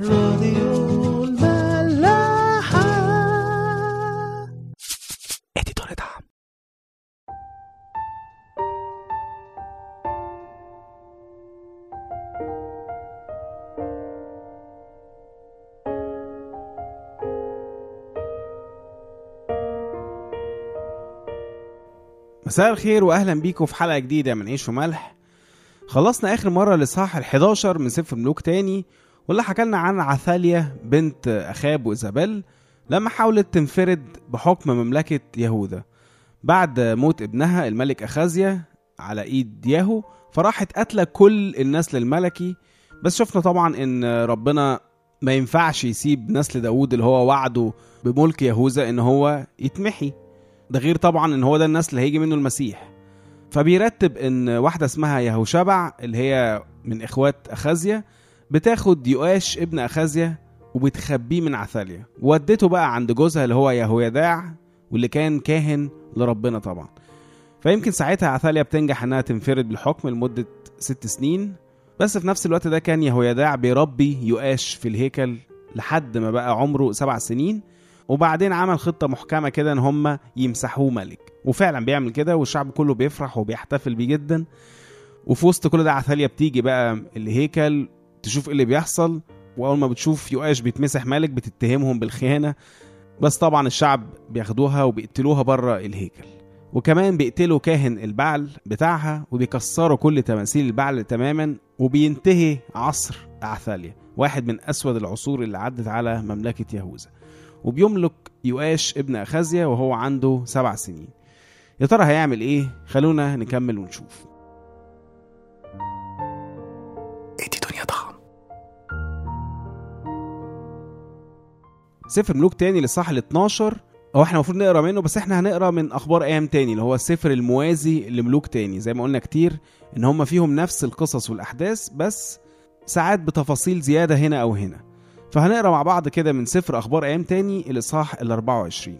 راديو الملاحة. اديتور دعم مساء الخير واهلا بيكم في حلقة جديدة من عيش وملح. خلصنا آخر مرة الاصحاح ال11 من سفر ملوك تاني واللي حكى لنا عن عثاليا بنت أخاب وإيزابيل لما حاولت تنفرد بحكم مملكة يهوذا. بعد موت ابنها الملك أخازيا على إيد ياهو فراحت قاتلة كل النسل الملكي بس شفنا طبعا إن ربنا ما ينفعش يسيب نسل داوود اللي هو وعده بملك يهوذا إن هو يتمحي. ده غير طبعا إن هو ده النسل اللي هيجي منه المسيح. فبيرتب إن واحدة اسمها يهوشبع اللي هي من إخوات أخازيا بتاخد يؤاش ابن اخازيا وبتخبيه من عثاليا ودته بقى عند جوزها اللي هو يهويداع واللي كان كاهن لربنا طبعا. فيمكن ساعتها عثاليا بتنجح إنها تنفرد بالحكم لمدة ست سنين بس في نفس الوقت ده كان يهويداع بيربي يؤاش في الهيكل لحد ما بقى عمره سبع سنين. وبعدين عمل خطة محكمة كده إن هم يمسحوه ملك. وفعلا بيعمل كده والشعب كله بيفرح وبيحتفل بيه جدا. وفي وسط كل ده عثاليا بتيجي بقى الهيكل تشوف إيه اللي بيحصل وأول ما بتشوف يؤاش بيتمسح ملك بتتهمهم بالخيانة. بس طبعا الشعب بياخدوها وبيقتلوها بره الهيكل. وكمان بيقتلوا كاهن البعل بتاعها وبيكسروا كل تماثيل البعل تماما وبينتهي عصر عثاليا واحد من أسود العصور اللي عدت على مملكة يهوذا. وبيملك يؤاش ابن أخازيا وهو عنده سبع سنين. يا ترى هيعمل إيه؟ خلونا نكمل ونشوف. سفر ملوك تاني للصح ال 12 هو إحنا المفروض نقرأ منه بس إحنا هنقرأ من أخبار أيام تاني اللي هو السفر الموازي لملوك تاني. زي ما قلنا كتير إن هم فيهم نفس القصص والأحداث بس ساعات بتفاصيل زيادة هنا أو هنا. فهنقرأ مع بعض كده من سفر أخبار أيام تاني الاصحاح ال 24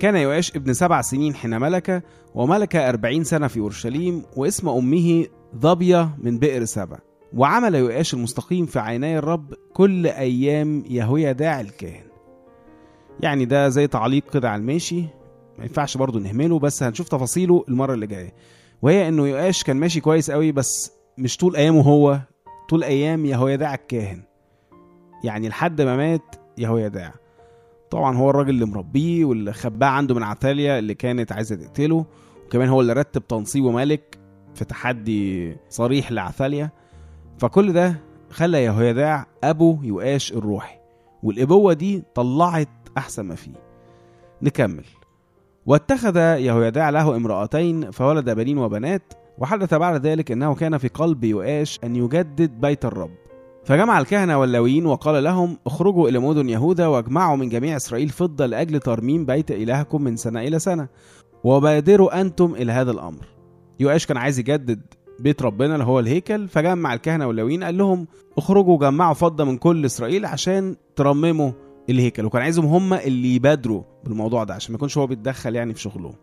كان يؤاش ابن سبع سنين حين ملك وملك أربعين سنة في أورشليم واسم أمه ضبية من بئر سبع وعمل يؤاش المستقيم في عيني الرب كل أيام يهويداع الكاهن. يعني ده زي تعليق كده على الماشي. ما ينفعش برضه نهمله بس هنشوف تفاصيله المرة اللي جاية. وهي إنه يؤاش كان ماشي كويس قوي بس مش طول أيامه هو طول أيام يهويداع الكاهن. يعني لحد ما مات يهويداع. طبعا هو الراجل اللي مربيه واللي خباه عنده من عتاليا اللي كانت عايزة تقتله. وكمان هو اللي رتب تنصيبه ملك في تحدي صريح لعثاليا فكل ده خلى يهويداع أبو يؤاش الروحي. والأبوة دي طلعت أحسن ما فيه. نكمل. واتخذ يهويداع له امرأتين فولد بنين وبنات وحدث بعد ذلك إنه كان في قلب يؤاش أن يجدد بيت الرب. فجمع الكهنة واللاويين وقال لهم اخرجوا إلى مدن يهوذا واجمعوا من جميع إسرائيل فضة لأجل ترميم بيت إلهكم من سنة إلى سنة. وبادروا أنتم إلى هذا الأمر. يؤاش كان عايز يجدد بيت ربنا اللي هو الهيكل فجمع الكهنة واللاويين قال لهم اخرجوا جمعوا فضة من كل إسرائيل عشان ترمموا الهيكل وكان عايزهم هم اللي يبادروا بالموضوع ده عشان ما يكونش هو بيتدخل يعني في شغلهم.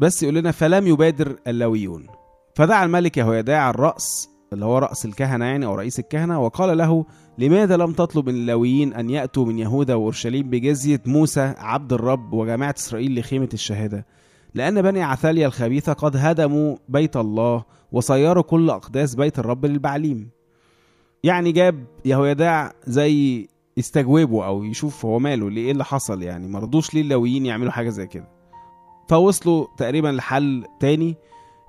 بس يقول لنا فلم يبادر اللاويون فدعا الملك يهويداع الرأس اللي هو رأس الكهنة يعني أو رئيس الكهنة وقال له لماذا لم تطلب من اللاويين أن يأتوا من يهوذا وأورشليم بجزية موسى عبد الرب وجماعة إسرائيل لخيمة الشهادة؟ لأن بني عثاليا الخبيثة قد هدموا بيت الله وصيروا كل أقداس بيت الرب للبعليم. يعني جاب يهويداع زي يستجوبه أو يشوف هو ماله ليه؟ إيه اللي حصل يعني؟ مرضوش ليه اللاويين يعملوا حاجة زي كده؟ فوصلوا تقريبا لحل تاني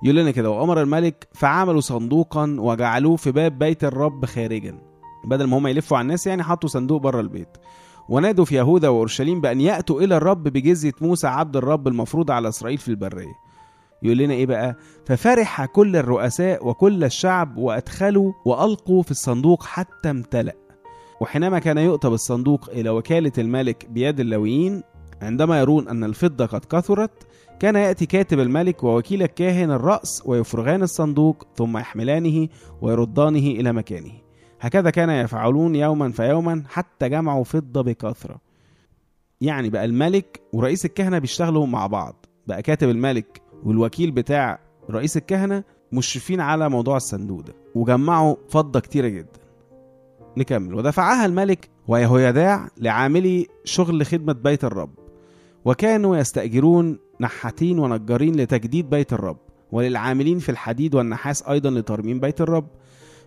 يقول لنا كده وأمر الملك فعملوا صندوقا وجعلوه في باب بيت الرب خارجا. بدل ما هم يلفوا على الناس يعني حطوا صندوق بره البيت. ونادوا في يهوذا وأورشليم بأن يأتوا إلى الرب بجزية موسى عبد الرب المفروض على إسرائيل في البرية. يقول لنا إيه بقى؟ ففرح كل الرؤساء وكل الشعب وأدخلوا وألقوا في الصندوق حتى امتلأ. وحينما كان يؤتى بالصندوق إلى وكالة الملك بيد اللاويين عندما يرون أن الفضة قد كثرت كان يأتي كاتب الملك ووكيل الكاهن الرأس ويفرغان الصندوق ثم يحملانه ويردانه إلى مكانه. هكذا كان يفعلون يوما فيوما حتى جمعوا فضة بكثرة. يعني بقى الملك ورئيس الكهنة بيشتغلوا مع بعض. بقى كاتب الملك والوكيل بتاع رئيس الكهنة مشرفين على موضوع الصندوق ده وجمعوا فضة كتيرة جدا. نكمل. ودفعها الملك ويهويداع لعاملي شغل خدمة بيت الرب. وكانوا يستأجرون نحاتين ونجارين لتجديد بيت الرب وللعاملين في الحديد والنحاس أيضا لترميم بيت الرب.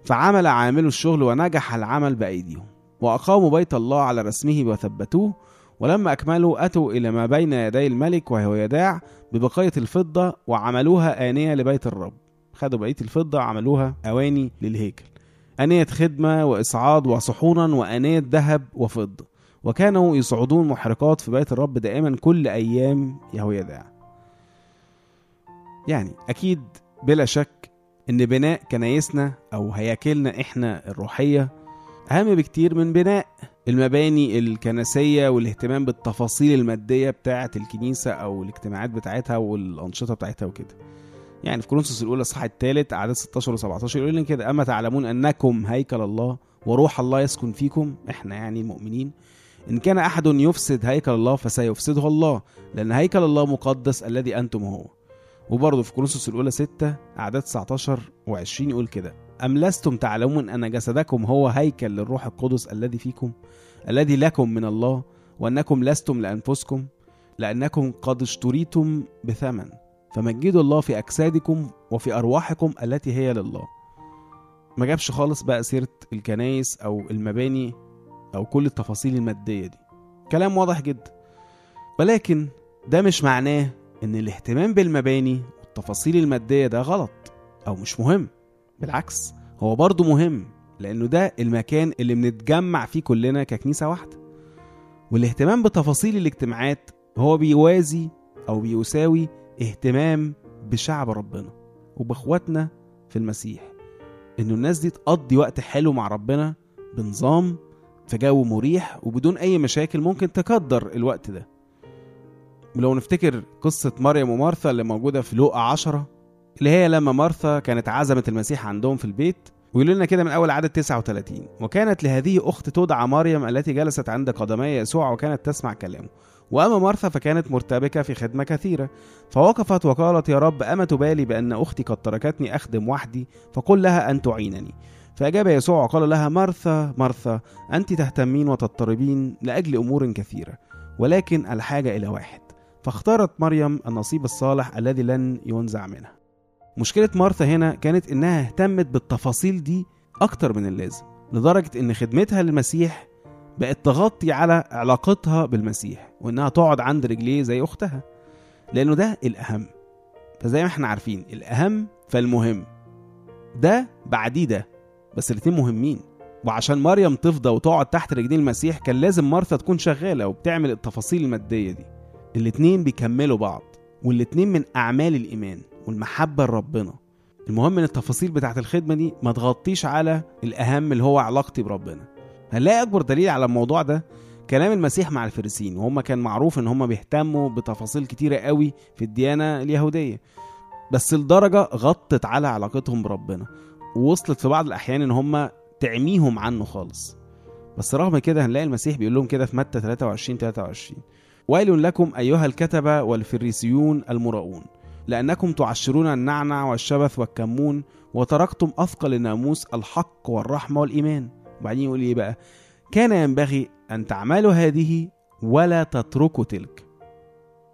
فعمل عاملو الشغل ونجح العمل بأيديهم. وأقاموا بيت الله على رسمه وثبتوه. ولما أكملوا أتوا إلى ما بين يدي الملك ويهويداع ببقية الفضة وعملوها آنية لبيت الرب. خدوا بقية الفضة وعملوها أواني للهيكل. آنية خدمة وإصعاد وصحونا وآنية ذهب وفضة. وكانوا يصعدون محرقات في بيت الرب دائما كل أيام يهويداع يعني أكيد بلا شك إن بناء كنايسنا أو هياكلنا إحنا الروحية أهم بكتير من بناء المباني الكنسية والاهتمام بالتفاصيل المادية بتاعة الكنيسة أو الاجتماعات بتاعتها والأنشطة بتاعتها وكده. يعني في كورنثوس الأولى الصح الثالث أعداد 16 و17 يقول لنا كده أما تعلمون أنكم هيكل الله وروح الله يسكن فيكم إحنا يعني المؤمنين إن كان أحد يفسد هيكل الله فسيفسده الله لأن هيكل الله مقدس الذي أنتم هو. وبرضه في كورنثوس الأولى 6 أعداد 19 و20 يقول كده أم لستم تعلمون أن جسدكم هو هيكل للروح القدس الذي فيكم الذي لكم من الله وأنكم لستم لأنفسكم لأنكم قد اشتريتم بثمن. فمجدوا الله في أجسادكم وفي أرواحكم التي هي لله. ما جابش خالص بقى سيرة الكنايس أو المباني أو كل التفاصيل المادية دي. كلام واضح جدا. ولكن ده مش معناه إن الاهتمام بالمباني والتفاصيل المادية ده غلط أو مش مهم. بالعكس هو برضه مهم لأنه ده المكان اللي بنتجمع فيه كلنا ككنيسة واحدة. والاهتمام بتفاصيل الاجتماعات هو بيوازي أو بيساوي اهتمام بشعب ربنا وباخواتنا في المسيح إنه الناس دي تقضي وقت حلو مع ربنا بنظام في جو مريح وبدون أي مشاكل ممكن تقدر الوقت ده. ولو نفتكر قصة مريم ومارثا اللي موجودة في لوقا عشرة اللي هي لما مارثا كانت عزمت المسيح عندهم في البيت ويقول لنا كده من أول عدد 39 وكانت لهذه أخت تدعى مريم التي جلست عند قدمي يسوع وكانت تسمع كلامه. وأما مرثا فكانت مرتبكة في خدمة كثيرة. فوقفت وقالت يا رب أما تبالي بأن أختي قد تركتني أخدم وحدي فقل لها أن تعينني. فأجاب يسوع وقال لها مرثا مرثا أنت تهتمين وتضطربين لأجل أمور كثيرة ولكن الحاجة إلى واحد. فاختارت مريم النصيب الصالح الذي لن ينزع منها مشكلة مرثا هنا كانت إنها اهتمت بالتفاصيل دي أكتر من اللازم لدرجة إن خدمتها للمسيح بقت تغطي على علاقتها بالمسيح وإنها تقعد عند رجليه زي أختها لأنه ده الأهم. فزي ما إحنا عارفين الأهم فالمهم. ده بعديه ده بس الاتنين مهمين. وعشان مريم تفضى وتقعد تحت رجلين المسيح كان لازم مرثا تكون شغالة وبتعمل التفاصيل المادية دي. الاتنين بيكملوا بعض والاتنين من أعمال الإيمان والمحبة لربنا. المهم إن التفاصيل بتاعت الخدمة دي ما تغطيش على الأهم اللي هو علاقتي بربنا. هنلاقي أكبر دليل على الموضوع ده كلام المسيح مع الفريسين وهم كان معروف إن هم بيهتموا بتفاصيل كتيرة قوي في الديانة اليهودية. بس لدرجة غطت على علاقتهم بربنا. ووصلت في بعض الأحيان إن هم تعميهم عنه خالص. بس رغم كده هنلاقي المسيح بيقول لهم كده في متى 23 23 ويل لكم أيها الكتبة والفريسيون المراؤون. لأنكم تعشرون النعنع والشبث والكمون وتركتم أثقل الناموس الحق والرحمة والإيمان. وبعدين يقول إيه بقى؟ كان ينبغي أن تعملوا هذه ولا تتركوا تلك.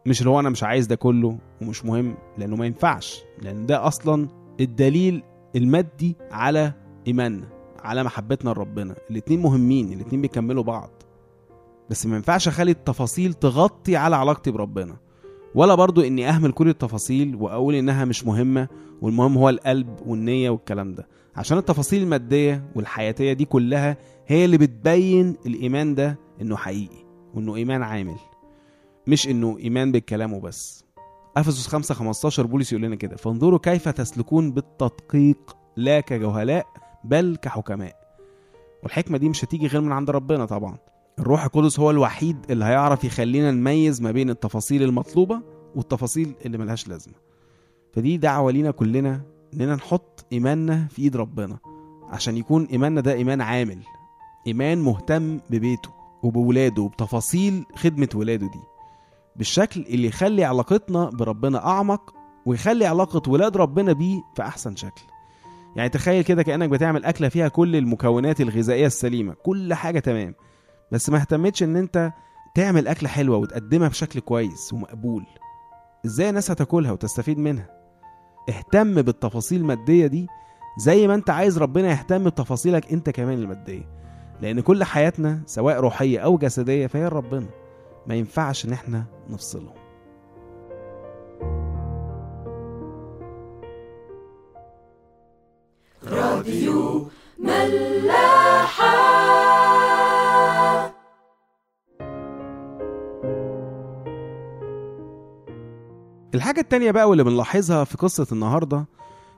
مش اللي هو أنا مش عايز ده كله ومش مهم لأنه ما ينفعش لأن ده أصلا الدليل المادي على إيماننا على محبتنا لربنا. الاتنين مهمين الاتنين بيكملوا بعض. بس ما ينفعش أخلي التفاصيل تغطي على علاقتي بربنا. ولا برضو إني أهمل كل التفاصيل وأقول إنها مش مهمة والمهم هو القلب والنية والكلام ده. عشان التفاصيل المادية والحياتية دي كلها هي اللي بتبين الإيمان ده إنه حقيقي وإنه إيمان عامل مش إنه إيمان بالكلام وبس. أفسس 5 15 بولس يقول لنا كده فانظروا كيف تسلكون بالتدقيق لا كجهلاء بل كحكماء. والحكمة دي مش هتيجي غير من عند ربنا طبعا. الروح القدس هو الوحيد اللي هيعرف يخلينا نميز ما بين التفاصيل المطلوبة والتفاصيل اللي ملهاش لازمة. فدي دعوة لينا كلنا إننا نحط إيماننا في إيد ربنا عشان يكون إيماننا ده إيمان عامل إيمان مهتم ببيته وبولاده وبتفاصيل خدمة ولاده دي بالشكل اللي يخلي علاقتنا بربنا أعمق ويخلي علاقة ولاد ربنا بيه في أحسن شكل. يعني تخيل كده كأنك بتعمل أكلة فيها كل المكونات الغذائية السليمة كل حاجة تمام. بس ما اهتمتش إن أنت تعمل أكلة حلوة وتقدمها بشكل كويس ومقبول. إزاي الناس هتاكلها وتستفيد منها؟ اهتم بالتفاصيل المادية دي زي ما أنت عايز ربنا يهتم بتفاصيلك أنت كمان المادية. لأن كل حياتنا سواء روحية أو جسدية فهي ربنا. ما ينفعش إن إحنا نفصلهم الحاجة التانية بقى واللي بنلاحظها في قصة النهاردة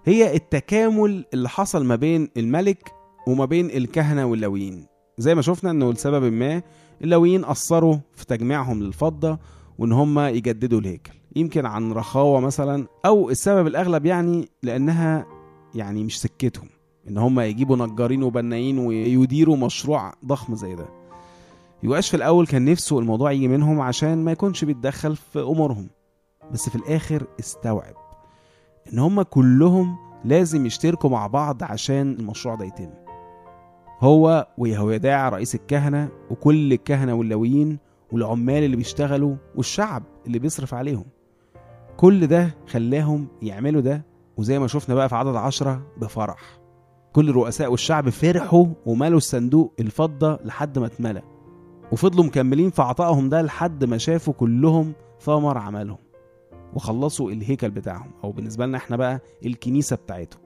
هي التكامل اللي حصل ما بين الملك وما بين الكهنة واللاويين زي ما شفنا إنه لسبب ما اللاويين أثروا في تجميعهم للفضة وإن هم يجددوا الهيكل. يمكن عن رخاوة مثلا أو السبب الأغلب يعني لأنها يعني مش سكتهم. إن هم يجيبوا نجارين وبنايين ويديروا مشروع ضخم زي ده. يوقاش في الأول كان نفسه الموضوع يجي منهم عشان ما يكونش بيتدخل في أمورهم. بس في الآخر استوعب إن هم كلهم لازم يشتركوا مع بعض عشان المشروع ده يتم. هو ويهويداع رئيس الكهنة وكل الكهنة واللاويين والعمال اللي بيشتغلوا والشعب اللي بيصرف عليهم. كل ده خلاهم يعملوا ده وزي ما شفنا بقى في عدد عشرة بفرح. كل الرؤساء والشعب فرحوا وملوا الصندوق الفضة لحد ما اتملى. وفضلوا مكملين في عطائهم ده لحد ما شافوا كلهم ثمر عملهم. وخلصوا الهيكل بتاعهم. أو بالنسبة لنا إحنا بقى الكنيسة بتاعتهم.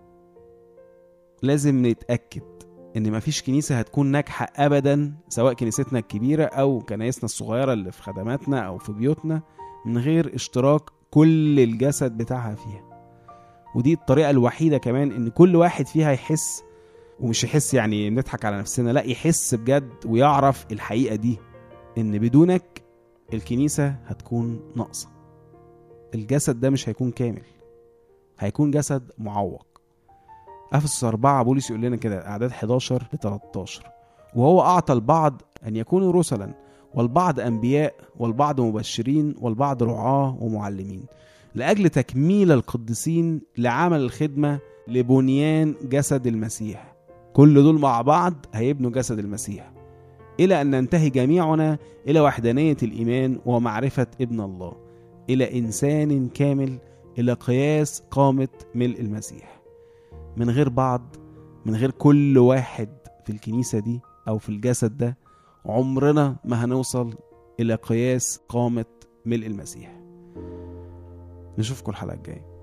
لازم نتأكد إن مفيش كنيسة هتكون ناجحة ابدا سواء كنيستنا الكبيرة أو كنايسنا الصغيرة اللي في خدماتنا أو في بيوتنا من غير اشتراك كل الجسد بتاعها فيها. ودي الطريقة الوحيدة كمان إن كل واحد فيها يحس ومش يحس يعني نضحك على نفسنا لا يحس بجد ويعرف الحقيقة دي إن بدونك الكنيسة هتكون ناقصة. الجسد ده مش هيكون كامل. هيكون جسد معوق. أفسس 4 بولس يقول لنا كده أعداد 11 ل 13 وهو أعطى البعض أن يكونوا رسلا والبعض أنبياء والبعض مبشرين والبعض رعاة ومعلمين. لأجل تكميل القديسين لعمل الخدمة لبنيان جسد المسيح. كل دول مع بعض هيبنوا جسد المسيح. إلى أن ننتهي جميعنا إلى وحدانية الإيمان ومعرفة ابن الله. إلى إنسان كامل إلى قياس قامة ملء المسيح. من غير بعض من غير كل واحد في الكنيسة دي أو في الجسد ده عمرنا ما هنوصل إلى قياس قامة ملء المسيح. نشوفكم الحلقة الجاية.